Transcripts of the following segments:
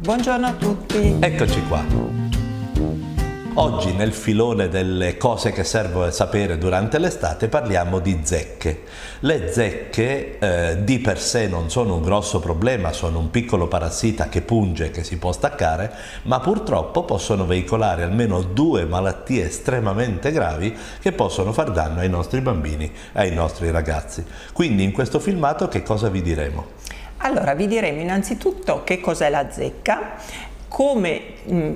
Buongiorno a tutti. Eccoci qua. Oggi nel filone delle cose che serve sapere durante l'estate parliamo di zecche. Le zecche eh, di per sé non sono un grosso problema, sono un piccolo parassita che punge e che si può staccare, ma purtroppo possono veicolare almeno due malattie estremamente gravi che possono far danno ai nostri bambini e ai nostri ragazzi. Quindi in questo filmato che cosa vi diremo? Allora, vi diremo innanzitutto che cos'è la zecca, come, mh, mm,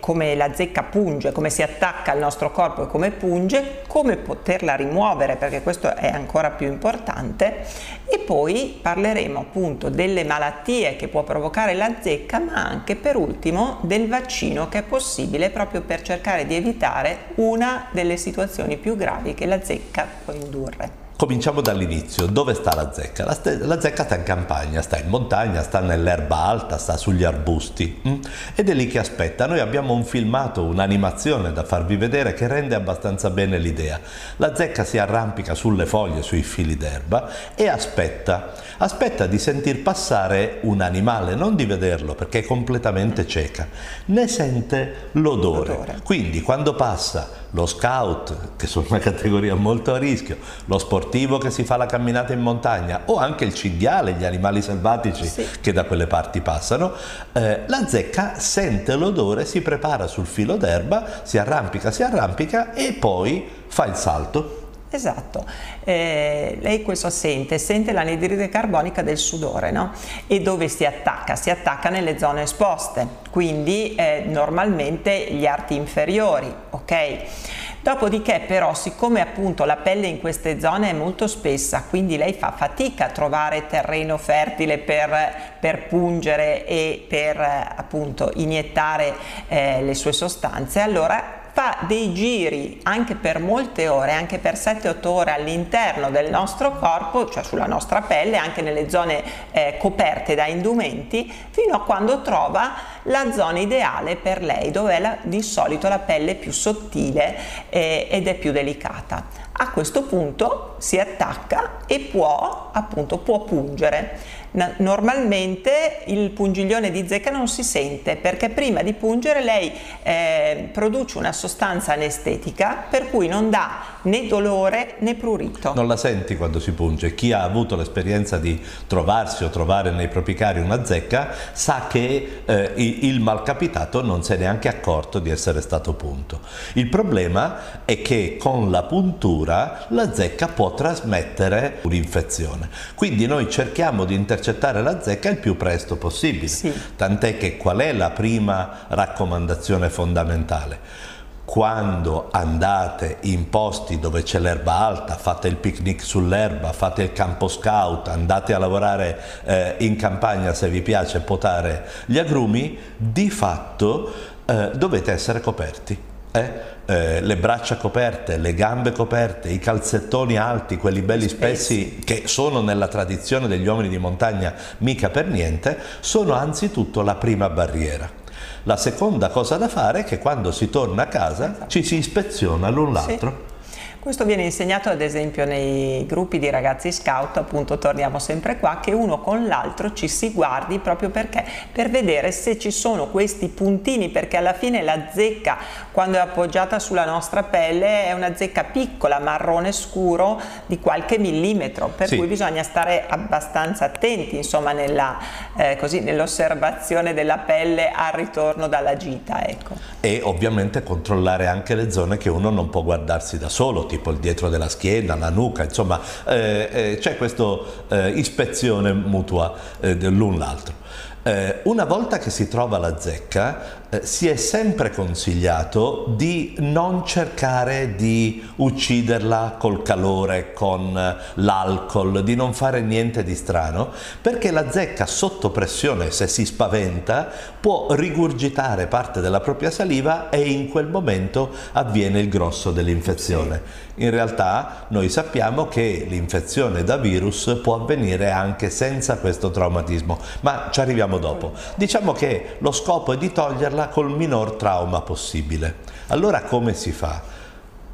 come, la zecca punge, come si attacca al nostro corpo e come punge, come poterla rimuovere perché questo è ancora più importante e poi parleremo appunto delle malattie che può provocare la zecca ma anche per ultimo del vaccino che è possibile proprio per cercare di evitare una delle situazioni più gravi che la zecca può indurre. Cominciamo dall'inizio. Dove sta la zecca? La, la, zecca sta in campagna, sta in montagna, sta nell'erba alta, sta sugli arbusti mm? ed è lì che aspetta. Noi abbiamo un filmato, un'animazione da farvi vedere che rende abbastanza bene l'idea. La zecca si arrampica sulle foglie, sui fili d'erba e aspetta. Aspetta di sentir passare un animale, non di vederlo perché è completamente cieca. Ne sente l'odore. Quindi quando passa lo scout, che sono una categoria molto a rischio, lo sportivo che si fa la camminata in montagna o anche il cinghiale, gli animali selvatici sì. che da quelle parti passano, eh, la zecca sente l'odore, si prepara sul filo d'erba, si arrampica, si arrampica e poi fa il salto Esatto, eh, lei questo sente, sente l'anidride carbonica del sudore, no? E dove si attacca? Si attacca nelle zone esposte, quindi eh, normalmente gli arti inferiori, ok? Dopodiché però siccome appunto la pelle in queste zone è molto spessa, quindi lei fa fatica a trovare terreno fertile per, per pungere e per appunto iniettare eh, le sue sostanze, allora fa dei giri anche per molte ore, anche per 7-8 ore all'interno del nostro corpo, cioè sulla nostra pelle, anche nelle zone eh, coperte da indumenti, fino a quando trova la zona ideale per lei, dove è la, di solito la pelle più sottile eh, ed è più delicata. A questo punto si attacca e può appunto può pungere. Normalmente il pungiglione di zecca non si sente perché prima di pungere lei eh, produce una sostanza anestetica per cui non dà né dolore né prurito. Non la senti quando si punge. Chi ha avuto l'esperienza di trovarsi o trovare nei propri cari una zecca sa che eh, il malcapitato non si è neanche accorto di essere stato punto. Il problema è che con la puntura la zecca può trasmettere un'infezione. Quindi noi cerchiamo di intercettare intercettare la zecca il più presto possibile. Sì. Tant'è che qual è la prima raccomandazione fondamentale? quando andate in posti dove c'è l'erba alta, fate il picnic sull'erba, fate il campo scout, andate a lavorare eh, in campagna se vi piace potare gli agrumi, di fatto eh, dovete essere coperti eh, eh, le braccia coperte, le gambe coperte, i calzettoni alti, quelli belli spessi che sono nella tradizione degli uomini di montagna mica per niente, sono anzitutto la prima barriera. La seconda cosa da fare è che quando si torna a casa esatto. ci si ispeziona l'un l'altro. Sì questo viene insegnato ad esempio nei gruppi di ragazzi scout, appunto torniamo sempre qua, che uno con l'altro ci si guardi proprio perché per vedere se ci sono questi puntini, perché alla fine la zecca quando è appoggiata sulla nostra pelle è una zecca piccola, marrone scuro di qualche millimetro, per sì. cui bisogna stare abbastanza attenti insomma nella, eh, nell'osservazione della pelle al ritorno dalla gita. Ecco. E ovviamente controllare anche le zone che uno non può guardarsi da solo, tipo il dietro della schiena, la nuca, insomma eh, eh, c'è questa eh, ispezione mutua eh, l'un l'altro. Una volta che si trova la zecca, eh, si è sempre consigliato di non cercare di ucciderla col calore, con eh, l'alcol, di non fare niente di strano, perché la zecca sotto pressione, se si spaventa, può rigurgitare parte della propria saliva e in quel momento avviene il grosso dell'infezione. In realtà noi sappiamo che l'infezione da virus può avvenire anche senza questo traumatismo, ma ci arriviamo dopo. Diciamo che lo scopo è di toglierla col minor trauma possibile. Allora come si fa?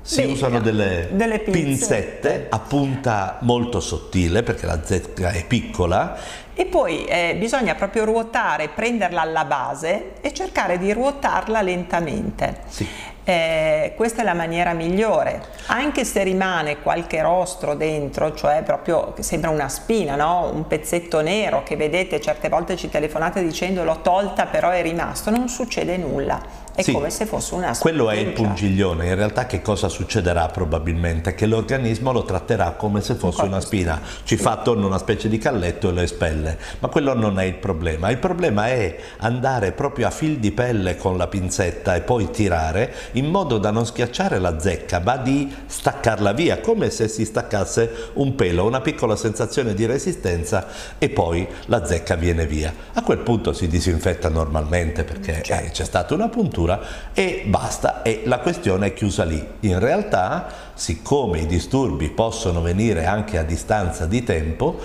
si Beh, usano delle, delle pinzette. pinzette a punta molto sottile perché la zecca è piccola e poi eh, bisogna proprio ruotare, prenderla alla base e cercare di ruotarla lentamente. Sì. Eh, questa è la maniera migliore, anche se rimane qualche rostro dentro, cioè proprio sembra una spina, no? un pezzetto nero che vedete certe volte ci telefonate dicendo l'ho tolta però è rimasto, non succede nulla è sì, come se fosse una spina. Quello è il pungiglione, in realtà che cosa succederà probabilmente? Che l'organismo lo tratterà come se fosse una spina, ci sì. fa attorno una specie di calletto e lo espelle, ma quello non è il problema, il problema è andare proprio a fil di pelle con la pinzetta e poi tirare in modo da non schiacciare la zecca ma di staccarla via, come se si staccasse un pelo, una piccola sensazione di resistenza e poi la zecca viene via. A quel punto si disinfetta normalmente perché certo. eh, c'è stata una puntura addirittura e basta e la questione è chiusa lì. In realtà, siccome i disturbi possono venire anche a distanza di tempo,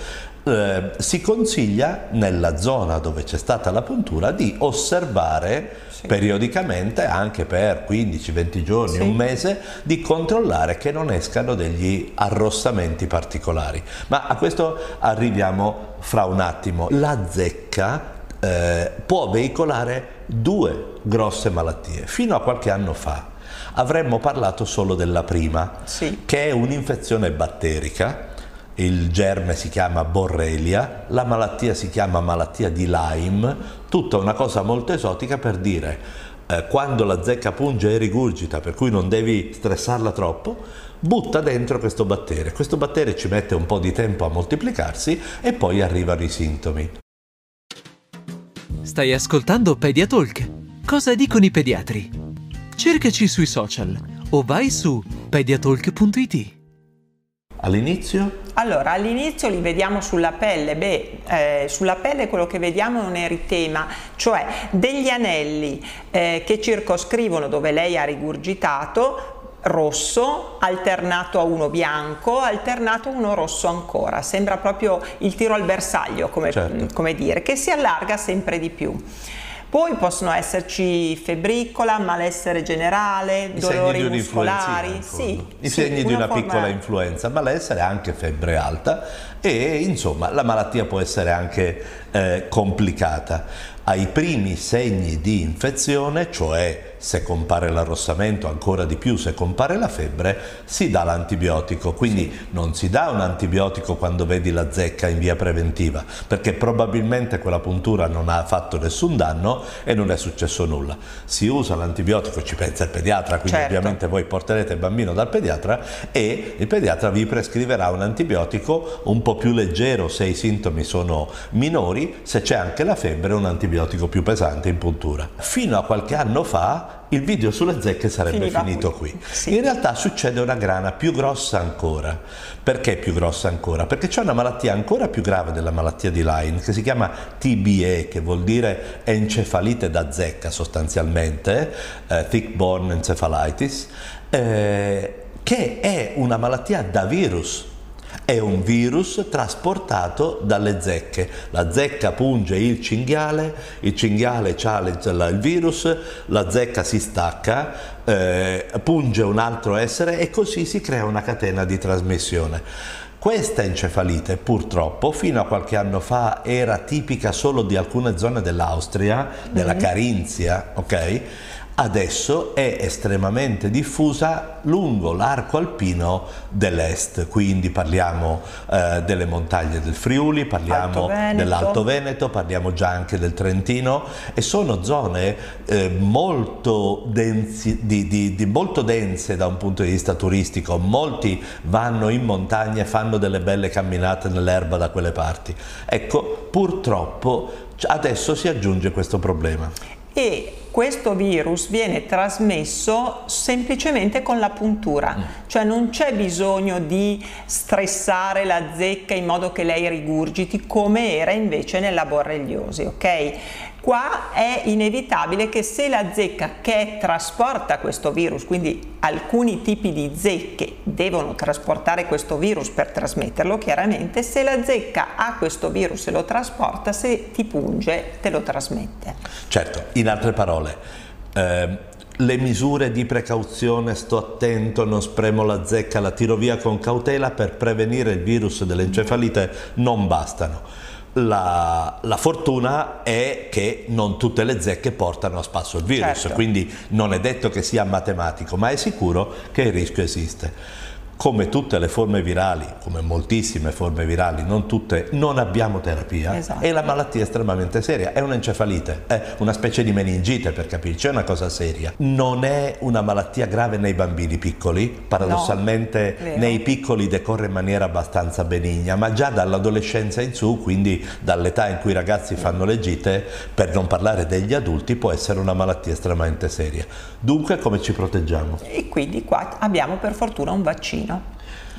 eh, si consiglia nella zona dove c'è stata la puntura di osservare sì. periodicamente, anche per 15-20 giorni, sì. un mese, di controllare che non escano degli arrossamenti particolari. Ma a questo arriviamo fra un attimo. La zecca eh, può veicolare due grosse malattie. Fino a qualche anno fa avremmo parlato solo della prima, sì. che è un'infezione batterica, il germe si chiama Borrelia, la malattia si chiama malattia di Lyme, tutta una cosa molto esotica per dire eh, quando la zecca punge e rigurgita, per cui non devi stressarla troppo, butta dentro questo batterio. Questo batterio ci mette un po' di tempo a moltiplicarsi e poi arrivano i sintomi. Stai ascoltando Pediatalk. Cosa dicono i pediatri? Cercaci sui social o vai su pediatalk.it. All'inizio? Allora, all'inizio li vediamo sulla pelle, beh, eh, sulla pelle quello che vediamo è un eritema, cioè degli anelli eh, che circoscrivono dove lei ha rigurgitato rosso alternato a uno bianco alternato a uno rosso ancora. Sembra proprio il tiro al bersaglio come, certo. come dire che si allarga sempre di più. Poi possono esserci febbricola, malessere generale, I dolori muscolari, sì, i sì, segni di una forma... piccola influenza, malessere anche febbre alta e insomma la malattia può essere anche eh, complicata. Ai primi segni di infezione, cioè se compare l'arrossamento, ancora di più se compare la febbre, si dà l'antibiotico. Quindi sì. non si dà un antibiotico quando vedi la zecca in via preventiva, perché probabilmente quella puntura non ha fatto nessun danno e non è successo nulla. Si usa l'antibiotico, ci pensa il pediatra, quindi certo. ovviamente voi porterete il bambino dal pediatra e il pediatra vi prescriverà un antibiotico un po' più leggero se i sintomi sono minori, se c'è anche la febbre un antibiotico più pesante in puntura. Fino a qualche anno fa il video sulle zecche sarebbe Finiva finito qui. qui. Sì. In realtà succede una grana più grossa ancora. Perché più grossa ancora? Perché c'è una malattia ancora più grave della malattia di Lyme che si chiama TBE, che vuol dire encefalite da zecca sostanzialmente, eh, thick bone encephalitis, eh, che è una malattia da virus è un virus trasportato dalle zecche. La zecca punge il cinghiale, il cinghiale ha il virus, la zecca si stacca, eh, punge un altro essere e così si crea una catena di trasmissione. Questa encefalite purtroppo fino a qualche anno fa era tipica solo di alcune zone dell'Austria, della mm-hmm. Carinzia, ok? Adesso è estremamente diffusa lungo l'arco alpino dell'est, quindi parliamo eh, delle montagne del Friuli, parliamo dell'Alto Veneto, parliamo già anche del Trentino e sono zone eh, molto, densi, di, di, di molto dense da un punto di vista turistico, molti vanno in montagna e fanno delle belle camminate nell'erba da quelle parti. Ecco, purtroppo adesso si aggiunge questo problema e questo virus viene trasmesso semplicemente con la puntura, mm. cioè non c'è bisogno di stressare la zecca in modo che lei rigurgiti come era invece nella borreliosi, ok? Qua è inevitabile che se la zecca che trasporta questo virus, quindi alcuni tipi di zecche devono trasportare questo virus per trasmetterlo chiaramente, se la zecca ha questo virus e lo trasporta, se ti punge te lo trasmette. Certo, in altre parole, eh, le misure di precauzione, sto attento, non spremo la zecca, la tiro via con cautela per prevenire il virus dell'encefalite non bastano. La, la, fortuna è che non tutte le zecche portano a spasso il virus, certo. quindi non è detto che sia matematico, ma è sicuro che il rischio esiste come tutte le forme virali, come moltissime forme virali, non tutte, non abbiamo terapia esatto. e la malattia è estremamente seria, è un'encefalite, è una specie di meningite per capirci, è una cosa seria. Non è una malattia grave nei bambini piccoli, paradossalmente no, nei piccoli decorre in maniera abbastanza benigna, ma già dall'adolescenza in su, quindi dall'età in cui i ragazzi fanno le gite, per non parlare degli adulti, può essere una malattia estremamente seria. Dunque come ci proteggiamo? E quindi qua abbiamo per fortuna un vaccino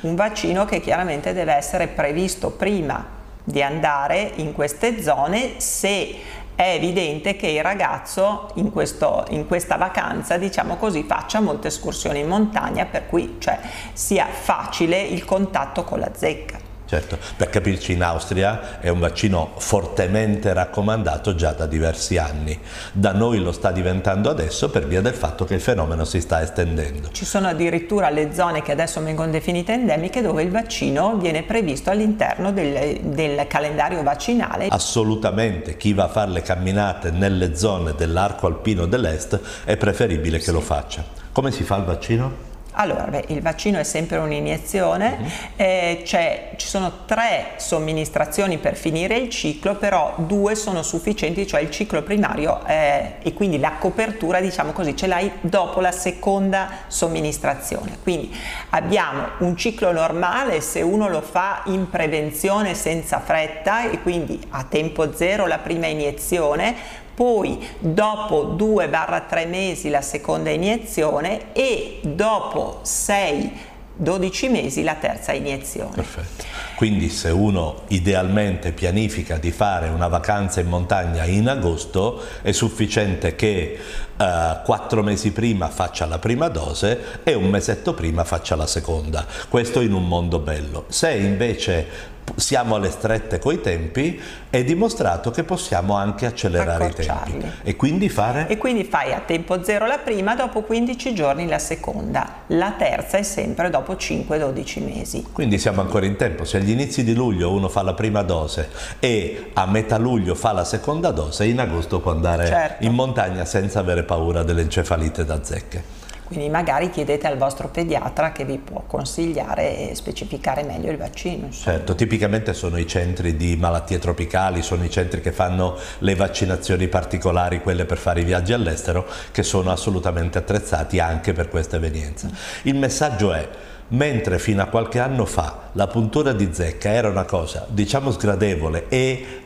un vaccino che chiaramente deve essere previsto prima di andare in queste zone se è evidente che il ragazzo in, questo, in, questa vacanza, diciamo così, faccia molte escursioni in montagna, per cui cioè, sia facile il contatto con la zecca. Certo, per capirci in Austria è un vaccino fortemente raccomandato già da diversi anni. Da noi lo sta diventando adesso per via del fatto che il fenomeno si sta estendendo. Ci sono addirittura le zone che adesso vengono definite endemiche dove il vaccino viene previsto all'interno del, del calendario vaccinale. Assolutamente, chi va a fare le camminate nelle zone dell'arco alpino dell'est è preferibile che sì. lo faccia. Come si fa il vaccino? Allora, beh, il vaccino è sempre un'iniezione, uh-huh. eh, ci sono tre somministrazioni per finire il ciclo, però due sono sufficienti, cioè il ciclo primario eh, e quindi la copertura, diciamo così, ce l'hai dopo la seconda somministrazione. Quindi abbiamo un ciclo normale se uno lo fa in prevenzione senza fretta e quindi a tempo zero la prima iniezione, poi dopo 2-3 mesi la seconda iniezione e dopo 6 12 mesi la terza iniezione. Perfetto. Quindi se uno idealmente pianifica di fare una vacanza in montagna in agosto è sufficiente che eh, quattro mesi prima faccia la prima dose e un mesetto prima faccia la seconda. Questo in un mondo bello. Se invece siamo alle strette coi tempi, è dimostrato che possiamo anche accelerare i tempi. E quindi fare? E quindi fai a tempo zero la prima, dopo 15 giorni la seconda. La terza è sempre dopo 5-12 mesi. Quindi siamo ancora in tempo. Se agli inizi di luglio uno fa la prima dose e a metà luglio fa la seconda dose, in agosto può andare certo. in montagna senza avere paura dell'encefalite da zecche. Quindi magari chiedete al vostro pediatra che vi può consigliare e specificare meglio il vaccino. Insomma. Certo, tipicamente sono i centri di malattie tropicali, sono i centri che fanno le vaccinazioni particolari, quelle per fare i viaggi all'estero, che sono assolutamente attrezzati anche per questa evenienza. Il messaggio è mentre fino a qualche anno fa la puntura di zecca era una cosa diciamo sgradevole e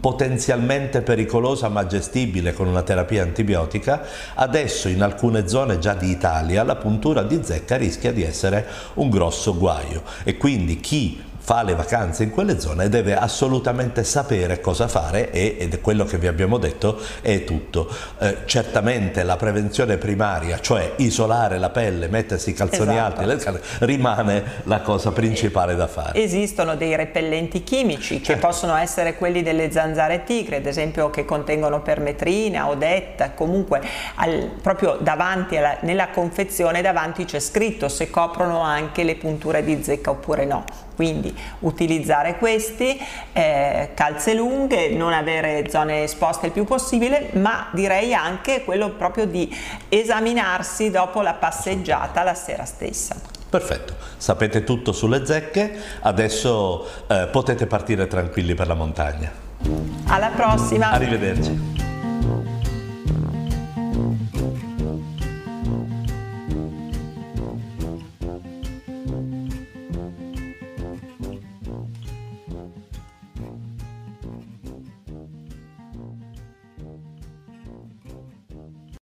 potenzialmente pericolosa ma gestibile con una terapia antibiotica, adesso in alcune zone già di Italia la puntura di zecca rischia di essere un grosso guaio. E quindi chi fa le vacanze in quelle zone deve assolutamente sapere cosa fare e, ed quello che vi abbiamo detto è tutto. Eh, certamente la prevenzione primaria, cioè isolare la pelle, mettersi i calzoni esatto. alti, rimane la cosa principale da fare. Esistono dei repellenti chimici certo. che possono essere quelli delle zanzare tigre, ad esempio che contengono permetrina, odetta, comunque al, proprio davanti alla, nella confezione davanti c'è scritto se coprono anche le punture di zecca oppure no quindi utilizzare questi, eh, calze lunghe, non avere zone esposte il più possibile, ma direi anche quello proprio di esaminarsi dopo la passeggiata la sera stessa. Perfetto, sapete tutto sulle zecche, adesso eh, potete partire tranquilli per la montagna. Alla prossima! Arrivederci.